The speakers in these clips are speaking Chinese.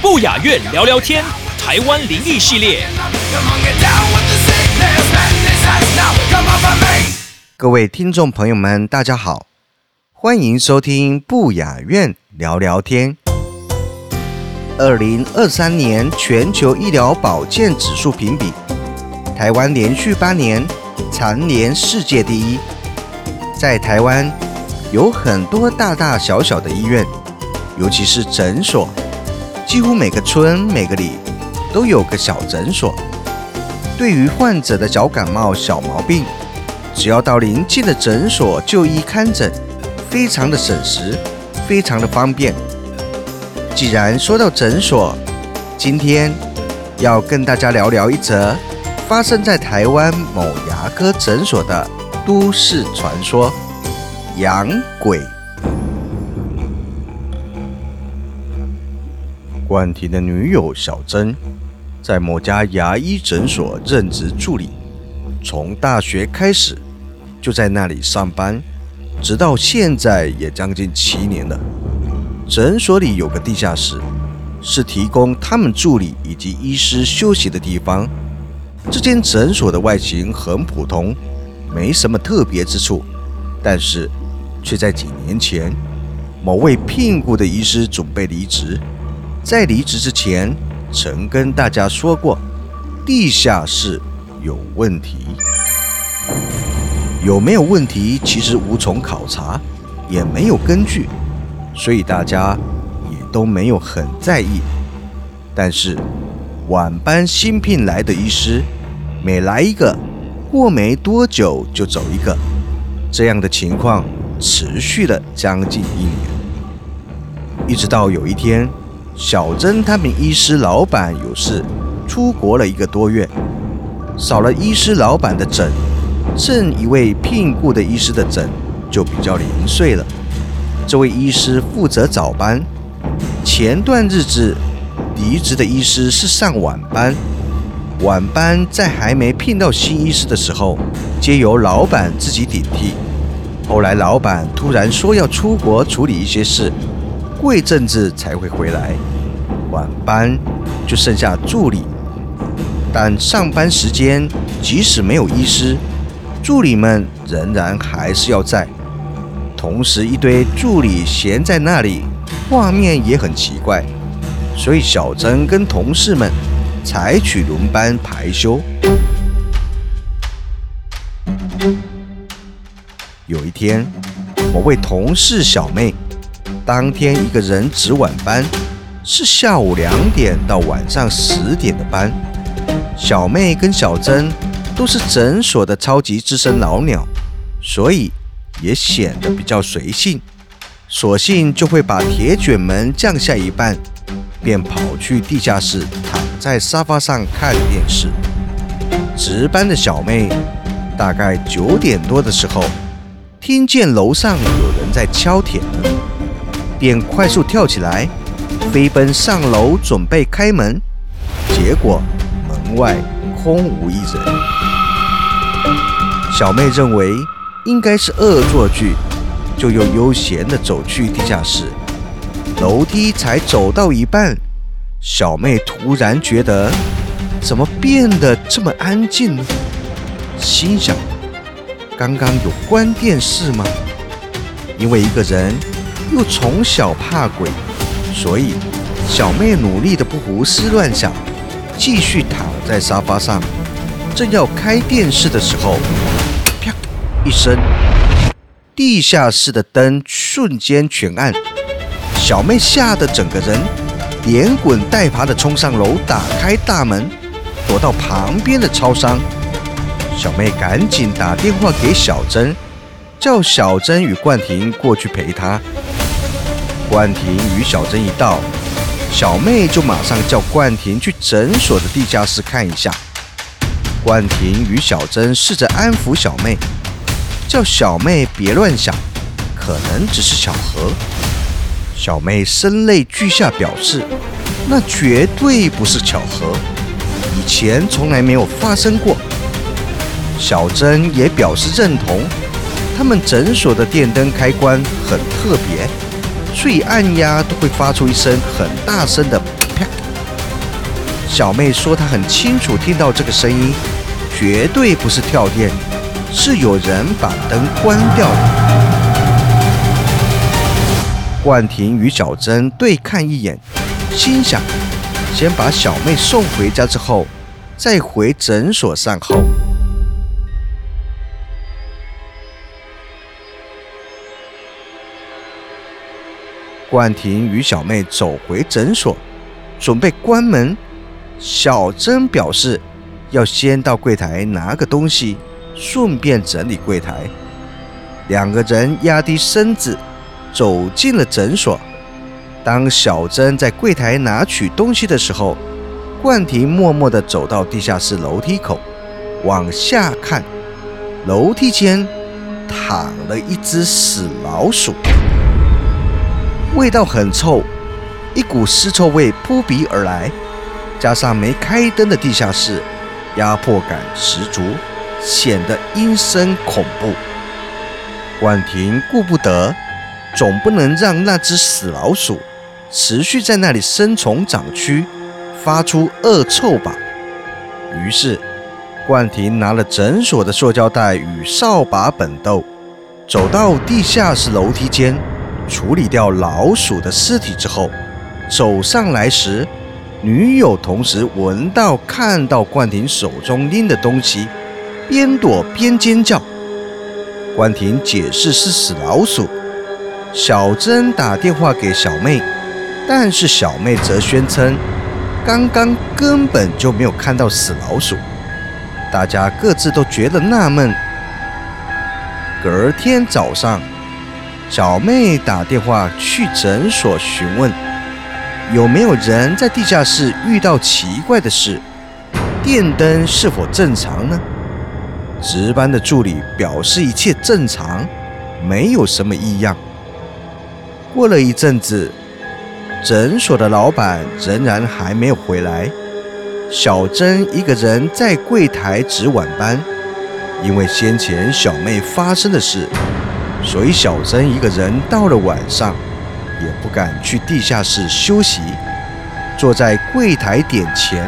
不雅院聊聊天，台湾灵异系列。各位听众朋友们，大家好，欢迎收听不雅院聊聊天。二零二三年全球医疗保健指数评比，台湾连续八年蝉联世界第一。在台湾有很多大大小小的医院，尤其是诊所。几乎每个村、每个里都有个小诊所。对于患者的小感冒、小毛病，只要到邻近的诊所就医看诊，非常的省时，非常的方便。既然说到诊所，今天要跟大家聊聊一则发生在台湾某牙科诊所的都市传说——养鬼。冠廷的女友小珍，在某家牙医诊所任职助理，从大学开始就在那里上班，直到现在也将近七年了。诊所里有个地下室，是提供他们助理以及医师休息的地方。这间诊所的外形很普通，没什么特别之处，但是却在几年前，某位聘雇的医师准备离职。在离职之前，曾跟大家说过，地下室有问题。有没有问题，其实无从考察，也没有根据，所以大家也都没有很在意。但是晚班新聘来的医师，每来一个，过没多久就走一个，这样的情况持续了将近一年，一直到有一天。小珍他们医师老板有事出国了一个多月，少了医师老板的诊，剩一位聘雇的医师的诊就比较零碎了。这位医师负责早班，前段日子离职的医师是上晚班，晚班在还没聘到新医师的时候，皆由老板自己顶替。后来老板突然说要出国处理一些事。过一阵子才会回来，晚班就剩下助理，但上班时间即使没有医师，助理们仍然还是要在。同时，一堆助理闲在那里，画面也很奇怪，所以小珍跟同事们采取轮班排休。天，某位同事小妹。当天一个人值晚班，是下午两点到晚上十点的班。小妹跟小珍都是诊所的超级资深老鸟，所以也显得比较随性，索性就会把铁卷门降下一半，便跑去地下室躺在沙发上看电视。值班的小妹大概九点多的时候，听见楼上有人在敲铁门。便快速跳起来，飞奔上楼准备开门，结果门外空无一人。小妹认为应该是恶作剧，就又悠闲地走去地下室。楼梯才走到一半，小妹突然觉得怎么变得这么安静呢？心想：刚刚有关电视吗？因为一个人。又从小怕鬼，所以小妹努力的不胡思乱想，继续躺在沙发上。正要开电视的时候，啪一声，地下室的灯瞬间全暗。小妹吓得整个人连滚带爬的冲上楼，打开大门，躲到旁边的超商。小妹赶紧打电话给小珍，叫小珍与冠廷过去陪她。冠廷与小珍一到，小妹就马上叫冠廷去诊所的地下室看一下。冠廷与小珍试着安抚小妹，叫小妹别乱想，可能只是巧合。小妹声泪俱下表示，那绝对不是巧合，以前从来没有发生过。小珍也表示认同，他们诊所的电灯开关很特别，所以按压都会发出一声很大声的啪。小妹说她很清楚听到这个声音，绝对不是跳电，是有人把灯关掉了。冠廷与小珍对看一眼，心想：先把小妹送回家之后，再回诊所善后。冠廷与小妹走回诊所，准备关门。小珍表示要先到柜台拿个东西，顺便整理柜台。两个人压低身子走进了诊所。当小珍在柜台拿取东西的时候，冠廷默默地走到地下室楼梯口，往下看，楼梯间躺了一只死老鼠。味道很臭，一股尸臭味扑鼻而来，加上没开灯的地下室，压迫感十足，显得阴森恐怖。冠廷顾不得，总不能让那只死老鼠持续在那里生虫长蛆，发出恶臭吧。于是，冠廷拿了诊所的塑胶袋与扫把本豆，走到地下室楼梯间。处理掉老鼠的尸体之后，走上来时，女友同时闻到、看到冠廷手中拎的东西，边躲边尖叫。冠廷解释是死老鼠。小珍打电话给小妹，但是小妹则宣称，刚刚根本就没有看到死老鼠。大家各自都觉得纳闷。隔天早上。小妹打电话去诊所询问，有没有人在地下室遇到奇怪的事，电灯是否正常呢？值班的助理表示一切正常，没有什么异样。过了一阵子，诊所的老板仍然还没有回来，小珍一个人在柜台值晚班，因为先前小妹发生的事。所以小珍一个人到了晚上，也不敢去地下室休息，坐在柜台点钱。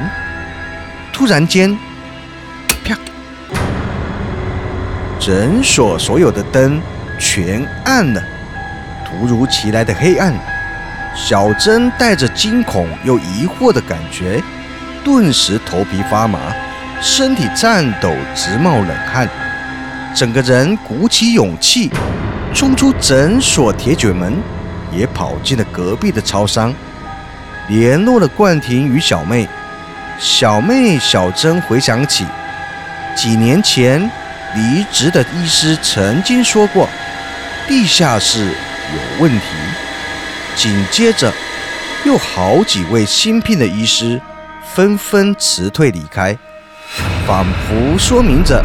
突然间，啪！诊所所有的灯全暗了。突如其来的黑暗，小珍带着惊恐又疑惑的感觉，顿时头皮发麻，身体颤抖，直冒冷汗，整个人鼓起勇气。冲出诊所铁卷门，也跑进了隔壁的超商，联络了冠廷与小妹。小妹小珍回想起几年前离职的医师曾经说过，地下室有问题。紧接着，又好几位新聘的医师纷纷辞退离开，仿佛说明着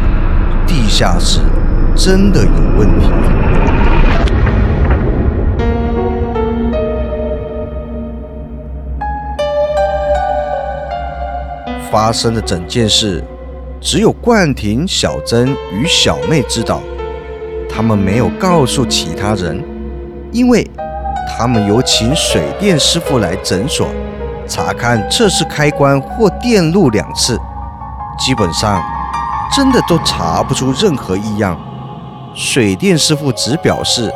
地下室真的有问题。发生的整件事，只有冠廷、小珍与小妹知道。他们没有告诉其他人，因为他们有请水电师傅来诊所查看、测试开关或电路两次，基本上真的都查不出任何异样。水电师傅只表示，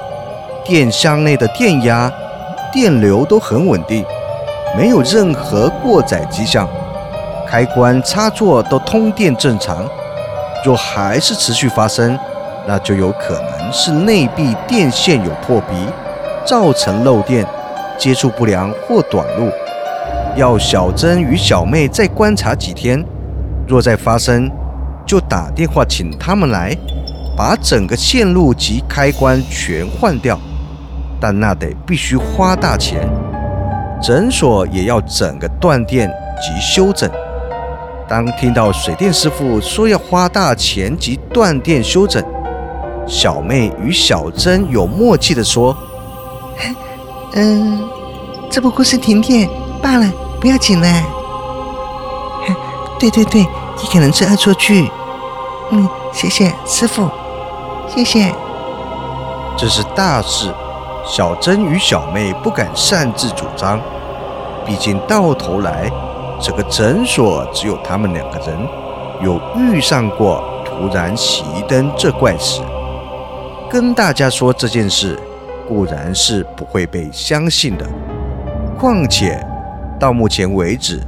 电箱内的电压、电流都很稳定，没有任何过载迹象。开关插座都通电正常，若还是持续发生，那就有可能是内壁电线有破皮，造成漏电、接触不良或短路。要小珍与小妹再观察几天，若再发生，就打电话请他们来，把整个线路及开关全换掉，但那得必须花大钱。诊所也要整个断电及修整。当听到水电师傅说要花大钱及断电修整，小妹与小珍有默契的说：“嗯，这不过是停电罢了，不要紧啦。”对对对，你可能是恶作剧。嗯，谢谢师傅，谢谢。这是大事，小珍与小妹不敢擅自主张。毕竟到头来，这个诊所只有他们两个人有遇上过突然熄灯这怪事。跟大家说这件事，固然是不会被相信的。况且到目前为止，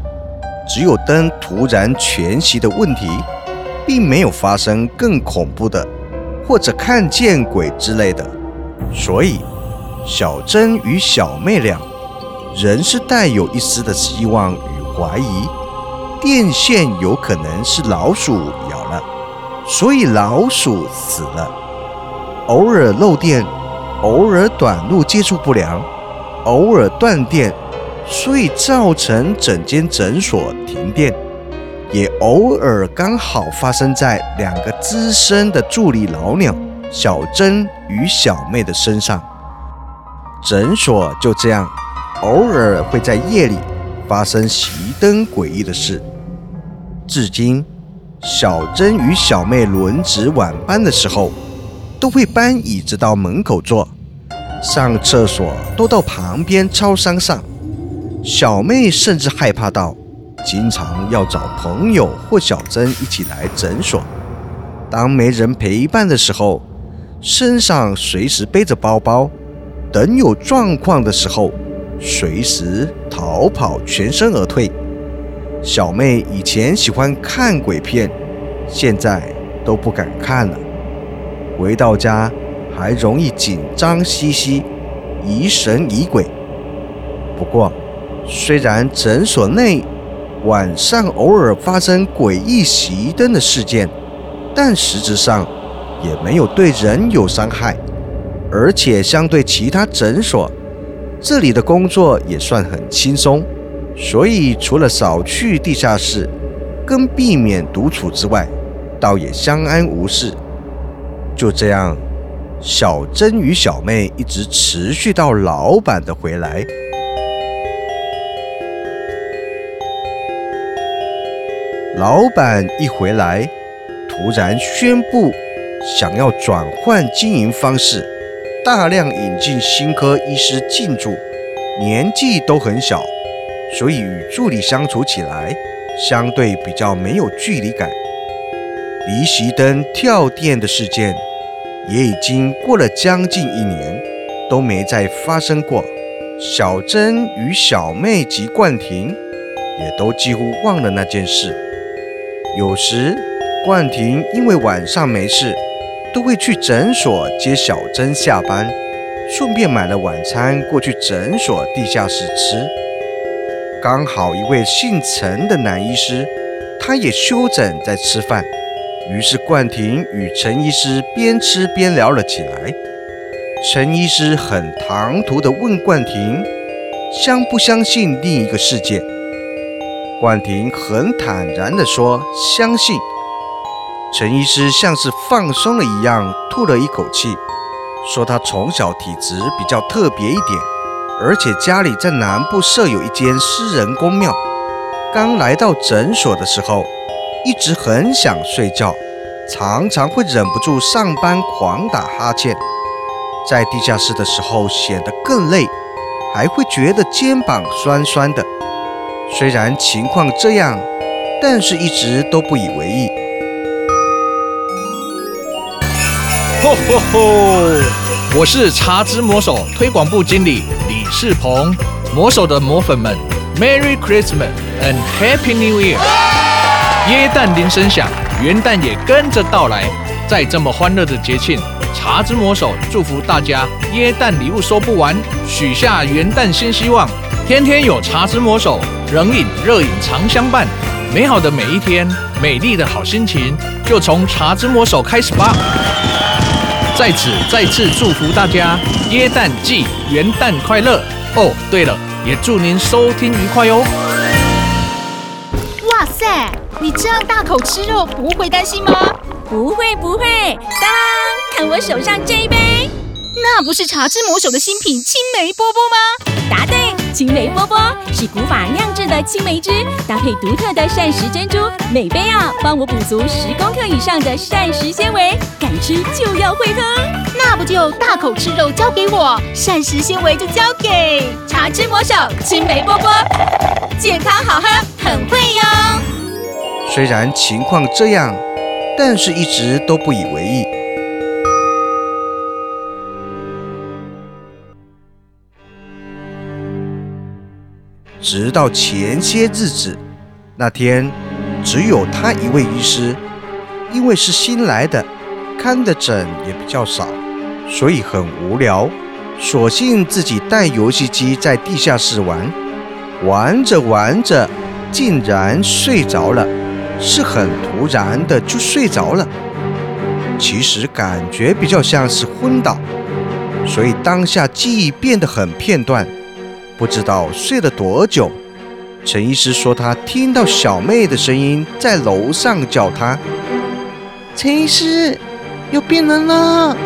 只有灯突然全熄的问题。并没有发生更恐怖的，或者看见鬼之类的，所以小珍与小妹俩仍是带有一丝的希望怀疑，电线有可能是老鼠咬了，所以老鼠死了。偶尔漏电，偶尔短路接触不良，偶尔断电，所以造成整间诊所停电。也偶尔刚好发生在两个资深的助理老鸟小珍与小妹的身上。诊所就这样，偶尔会在夜里发生熄灯诡异的事。至今，小珍与小妹轮值晚班的时候，都会搬椅子到门口坐，上厕所都到旁边超商上。小妹甚至害怕到。经常要找朋友或小珍一起来诊所。当没人陪伴的时候，身上随时背着包包，等有状况的时候，随时逃跑，全身而退。小妹以前喜欢看鬼片，现在都不敢看了。回到家还容易紧张兮兮，疑神疑鬼。不过，虽然诊所内，晚上偶尔发生诡异熄灯的事件，但实质上也没有对人有伤害，而且相对其他诊所，这里的工作也算很轻松，所以除了少去地下室，跟避免独处之外，倒也相安无事。就这样，小珍与小妹一直持续到老板的回来。老板一回来，突然宣布想要转换经营方式，大量引进新科医师进驻，年纪都很小，所以与助理相处起来相对比较没有距离感。离席灯跳电的事件也已经过了将近一年，都没再发生过。小珍与小妹及冠廷也都几乎忘了那件事。有时，冠廷因为晚上没事，都会去诊所接小珍下班，顺便买了晚餐过去诊所地下室吃。刚好一位姓陈的男医师，他也休诊在吃饭，于是冠廷与陈医师边吃边聊了起来。陈医师很唐突地问冠廷，相不相信另一个世界？冠廷很坦然地说：“相信。”陈医师像是放松了一样，吐了一口气，说：“他从小体质比较特别一点，而且家里在南部设有一间私人公庙。刚来到诊所的时候，一直很想睡觉，常常会忍不住上班狂打哈欠。在地下室的时候显得更累，还会觉得肩膀酸酸的。”虽然情况这样，但是一直都不以为意。吼吼吼！我是茶之魔手推广部经理李世鹏。魔手的魔粉们，Merry Christmas and Happy New Year！耶诞铃声响，元旦也跟着到来。在这么欢乐的节庆，茶之魔手祝福大家耶诞礼物收不完，许下元旦新希望，天天有茶之魔手。冷饮、热饮常相伴，美好的每一天美丽的好心情就从茶之魔手开始吧。在此再次祝福大家耶诞季元旦快乐哦！对了，也祝您收听愉快哦。哇塞，你这样大口吃肉不会担心吗？不会不会，当看我手上这一杯，那不是茶之魔手的新品青梅波波吗？答对，青梅波波是古法酿制的青梅汁，搭配独特的膳食珍珠，每杯啊帮我补足十公克以上的膳食纤维，敢吃就要会喝，那不就大口吃肉交给我，膳食纤维就交给茶之魔手青梅波波，健康好喝，很会哟。虽然情况这样，但是一直都不以为意。直到前些日子，那天只有他一位医师，因为是新来的，看的诊也比较少，所以很无聊，索性自己带游戏机在地下室玩，玩着玩着竟然睡着了，是很突然的就睡着了，其实感觉比较像是昏倒，所以当下记忆变得很片段。不知道睡了多久，陈医师说他听到小妹的声音在楼上叫他。陈医师，有病人了。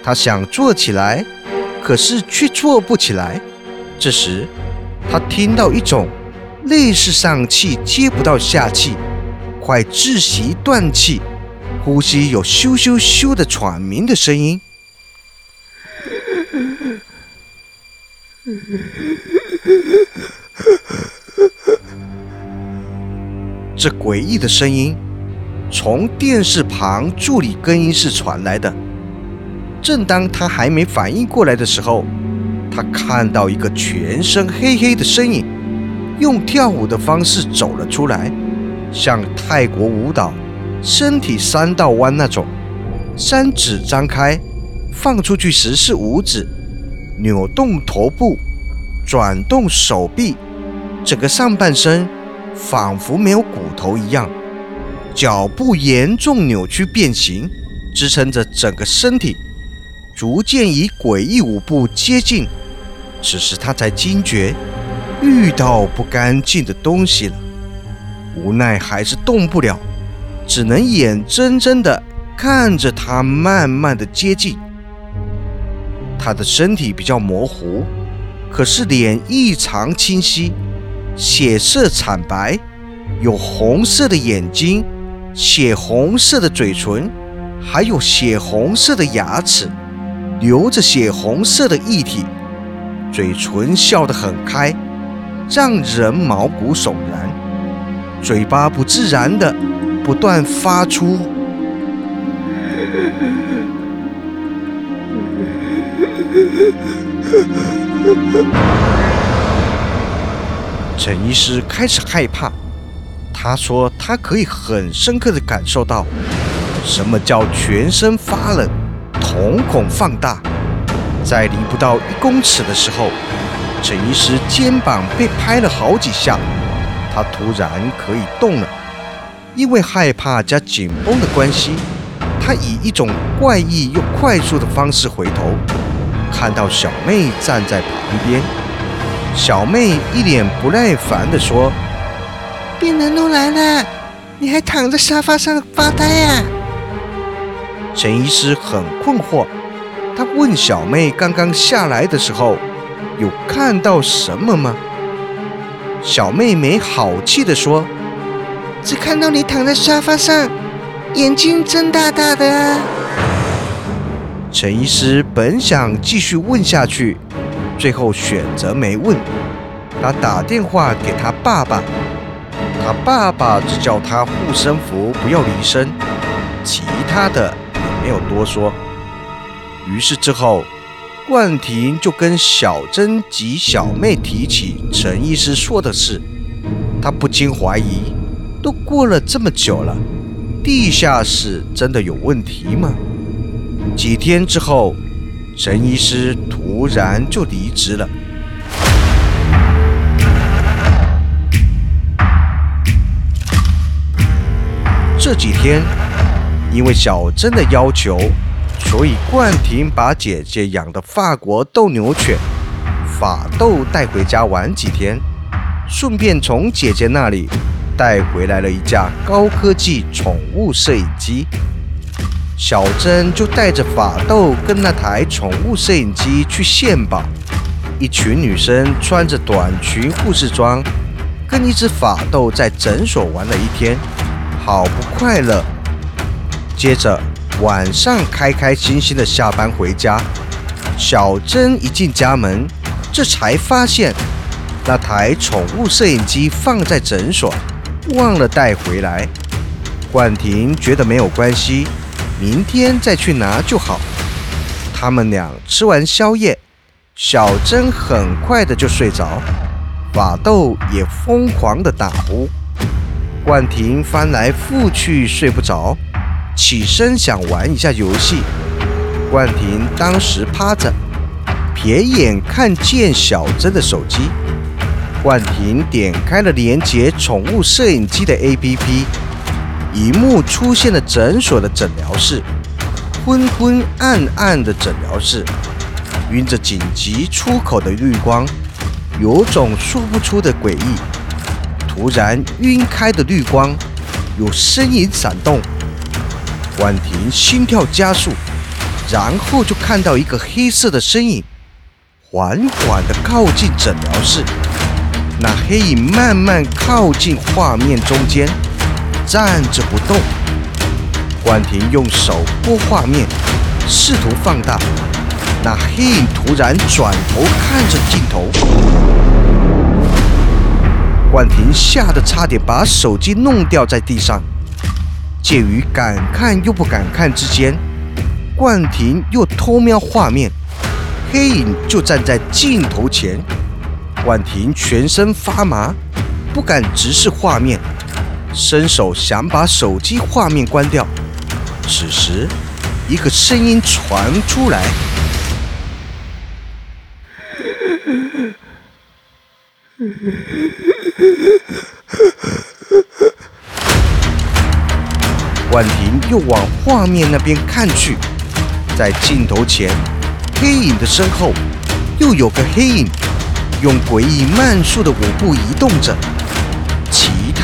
他想坐起来，可是却坐不起来。这时，他听到一种类似上气接不到下气，快窒息断气，呼吸有咻咻咻的喘鸣的声音。这诡异的声音从电视旁助理更衣室传来的。正当他还没反应过来的时候，他看到一个全身黑黑的身影，用跳舞的方式走了出来，像泰国舞蹈，身体三道弯那种，三指张开，放出去时是五指，扭动头部，转动手臂，整个上半身。仿佛没有骨头一样，脚步严重扭曲变形，支撑着整个身体，逐渐以诡异舞步接近。此时他才惊觉遇到不干净的东西了，无奈还是动不了，只能眼睁睁地看着他慢慢的接近。他的身体比较模糊，可是脸异常清晰。血色惨白，有红色的眼睛，血红色的嘴唇，还有血红色的牙齿，流着血红色的液体，嘴唇笑得很开，让人毛骨悚然。嘴巴不自然的不断发出。陈医师开始害怕，他说他可以很深刻的感受到什么叫全身发冷、瞳孔放大。在离不到一公尺的时候，陈医师肩膀被拍了好几下，他突然可以动了。因为害怕加紧绷的关系，他以一种怪异又快速的方式回头，看到小妹站在旁边。小妹一脸不耐烦地说：“病人都来了，你还躺在沙发上发呆呀？”陈医师很困惑，他问小妹：“刚刚下来的时候，有看到什么吗？”小妹没好气地说：“只看到你躺在沙发上，眼睛睁大大的。”陈医师本想继续问下去。最后选择没问，他打电话给他爸爸，他爸爸只叫他护身符不要离身，其他的也没有多说。于是之后，冠廷就跟小珍及小妹提起陈医师说的事，他不禁怀疑：都过了这么久了，地下室真的有问题吗？几天之后。陈医师突然就离职了。这几天，因为小珍的要求，所以冠廷把姐姐养的法国斗牛犬法斗带回家玩几天，顺便从姐姐那里带回来了一架高科技宠物摄影机。小珍就带着法斗跟那台宠物摄影机去献宝。一群女生穿着短裙、护士装，跟一只法斗在诊所玩了一天，好不快乐。接着晚上开开心心的下班回家，小珍一进家门，这才发现那台宠物摄影机放在诊所，忘了带回来。冠廷觉得没有关系，明天再去拿就好。他们俩吃完宵夜。小珍很快的就睡着，法斗也疯狂的打呼。冠廷翻来覆去睡不着，起身想玩一下游戏。冠廷当时趴着，瞥眼看见小珍的手机。冠廷点开了连接宠物摄影机的 APP，一幕出现了诊所的诊疗室，昏昏暗暗的诊疗室。晕着紧急出口的绿光，有种说不出的诡异。突然晕开的绿光，有身影闪动。婉婷心跳加速，然后就看到一个黑色的身影，缓缓地靠近诊疗室。那黑影慢慢靠近画面中间，站着不动。婉婷用手拨画面，试图放大。那黑影突然转头看着镜头，冠廷吓得差点把手机弄掉在地上。介于敢看又不敢看之间，冠廷又偷瞄画面，黑影就站在镜头前。冠廷全身发麻，不敢直视画面，伸手想把手机画面关掉。此时，一个声音传出来。婉婷又往画面那边看去，在镜头前，黑影的身后又有个黑影，用诡异慢速的舞步移动着。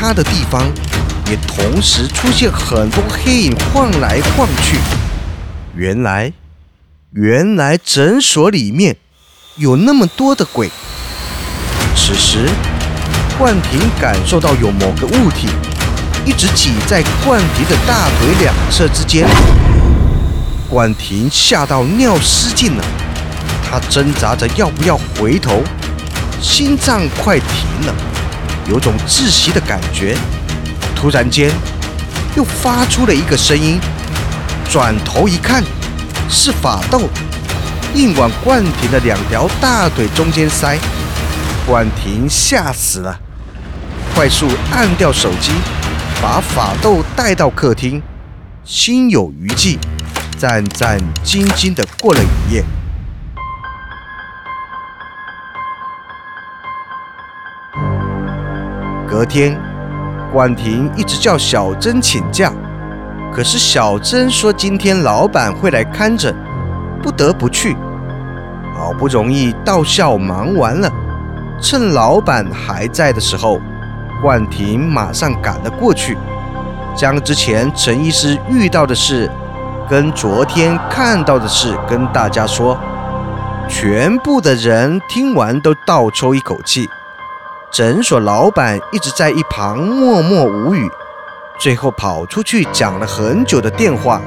他的地方也同时出现很多黑影晃来晃去。原来，原来诊所里面有那么多的鬼。此时，冠廷感受到有某个物体一直挤在冠廷的大腿两侧之间。冠廷吓到尿失禁了，他挣扎着要不要回头，心脏快停了，有种窒息的感觉。突然间，又发出了一个声音，转头一看，是法斗，硬往冠廷的两条大腿中间塞。婉婷吓死了，快速按掉手机，把法斗带到客厅，心有余悸，战战兢兢地过了一夜。隔天，婉婷一直叫小珍请假，可是小珍说今天老板会来看诊，不得不去。好不容易到校忙完了。趁老板还在的时候，冠廷马上赶了过去，将之前陈医师遇到的事，跟昨天看到的事跟大家说。全部的人听完都倒抽一口气。诊所老板一直在一旁默默无语，最后跑出去讲了很久的电话，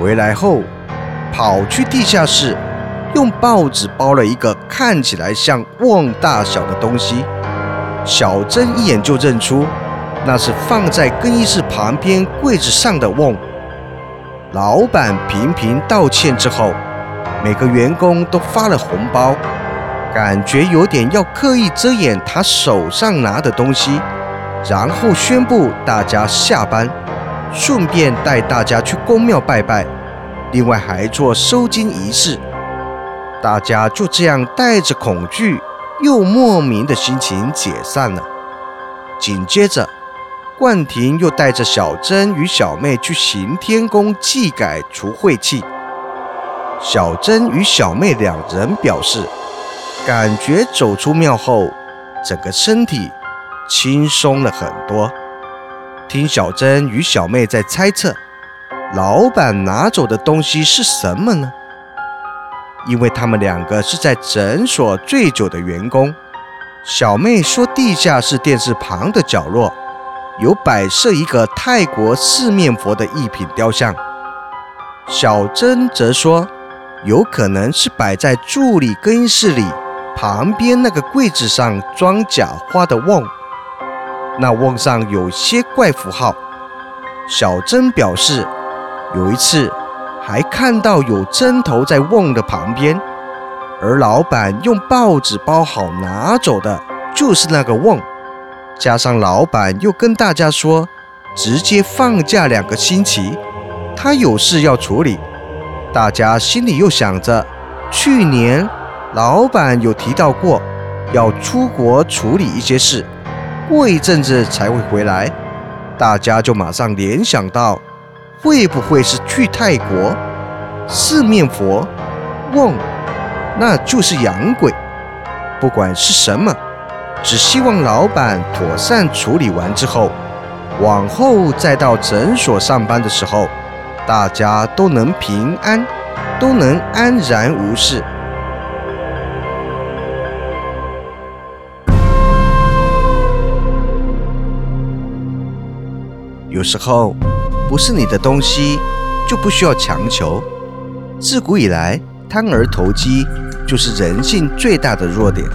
回来后跑去地下室。用报纸包了一个看起来像瓮大小的东西，小珍一眼就认出那是放在更衣室旁边柜子上的瓮。老板频频道歉之后，每个员工都发了红包，感觉有点要刻意遮掩他手上拿的东西，然后宣布大家下班，顺便带大家去公庙拜拜，另外还做收金仪式。大家就这样带着恐惧又莫名的心情解散了。紧接着，冠廷又带着小珍与小妹去行天宫祭改除晦气。小珍与小妹两人表示，感觉走出庙后，整个身体轻松了很多。听小珍与小妹在猜测，老板拿走的东西是什么呢？因为他们两个是在诊所最久的员工。小妹说，地下室电视旁的角落有摆设一个泰国四面佛的一品雕像。小珍则说，有可能是摆在助理更衣室里旁边那个柜子上装假花的瓮。那瓮上有些怪符号。小珍表示，有一次还看到有针头在瓮的旁边，而老板用报纸包好拿走的就是那个瓮。加上老板又跟大家说，直接放假两个星期，他有事要处理。大家心里又想着，去年老板有提到过要出国处理一些事。过一阵子才会回来，大家就马上联想到，会不会是去泰国？四面佛，瓮，那就是洋鬼。不管是什么，只希望老板妥善处理完之后，往后再到诊所上班的时候，大家都能平安，都能安然无事。有时候，不是你的东西，就不需要强求。自古以来，贪而投机就是人性最大的弱点。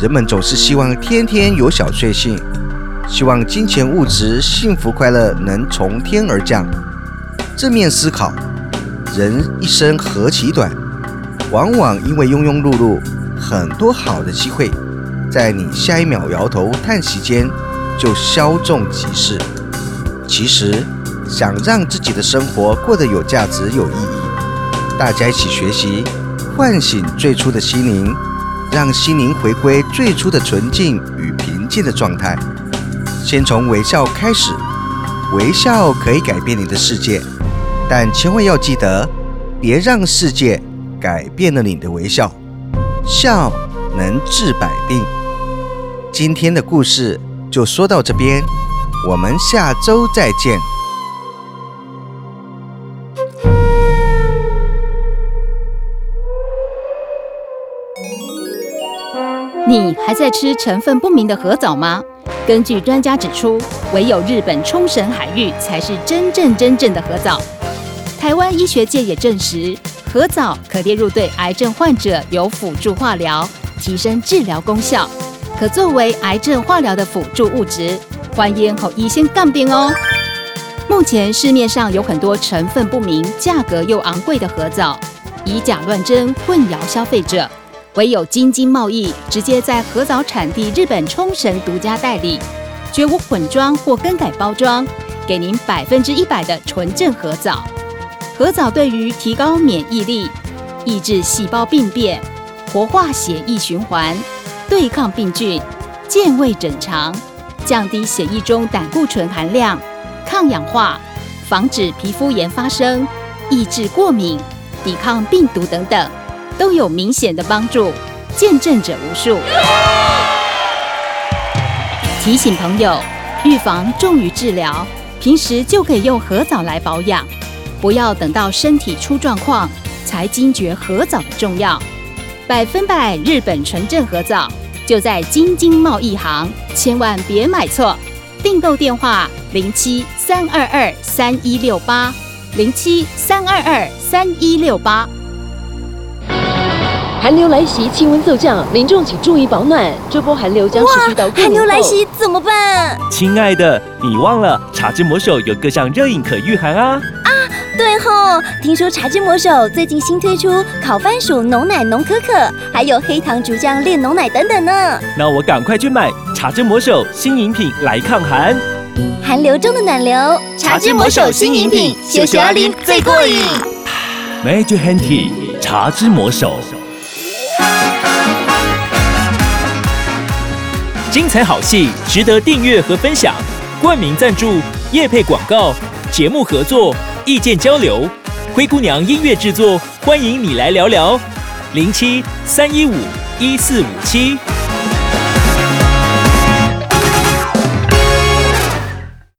人们总是希望天天有小确幸，希望金钱物质、幸福快乐能从天而降。正面思考，人一生何其短，往往因为庸庸碌碌，很多好的机会，在你下一秒摇头叹息间就稍纵即逝。其实，想让自己的生活过得有价值、有意义，大家一起学习，唤醒最初的心灵，让心灵回归最初的纯净与平静的状态。先从微笑开始，微笑可以改变你的世界，但千万要记得，别让世界改变了你的微笑。笑能治百病。今天的故事就说到这边。我们下周再见。你还在吃成分不明的核藻吗？根据专家指出，唯有日本冲绳海域才是真正真正的核藻。台湾医学界也证实，核藻可列入对癌症患者有辅助化疗，提升治疗功效，可作为癌症化疗的辅助物质。欢迎和一线干边哦！目前市面上有很多成分不明、价格又昂贵的合藻，以假乱真，混淆消费者。唯有京津贸易直接在合藻产地日本冲绳独家代理，绝无混装或更改包装，给您百分之一百的纯正合藻。合藻对于提高免疫力、抑制细胞病变、活化血液循环、对抗病菌、健胃整肠。降低血液中胆固醇含量，抗氧化，防止皮肤炎发生，抑制过敏，抵抗病毒等等，都有明显的帮助，见证者无数。提醒朋友，预防重于治疗，平时就可以用合藻来保养，不要等到身体出状况才惊觉合藻的重要。百分百日本纯正合藻。就在京津贸易行，千万别买错。订购电话：零七三二二三一六八，零七三二二三一六八。寒流来袭，气温骤降，民众请注意保暖。这波寒流将持续到寒流来袭怎么办？亲爱的，你忘了茶之魔手有各项热饮可御寒啊！对吼，听说茶之魔手最近新推出烤番薯浓奶浓可可，还有黑糖竹浆炼浓奶等等呢。那我赶快去买茶之魔手新饮品来抗寒。寒流中的暖流，茶之魔手新饮品，小小阿林最过瘾。Magic Handy 茶之魔手，精彩好戏值得订阅和分享。冠名赞助、业配广告、节目合作、意见交流，灰姑娘音乐制作，欢迎你来聊聊。零七三一五一四五七。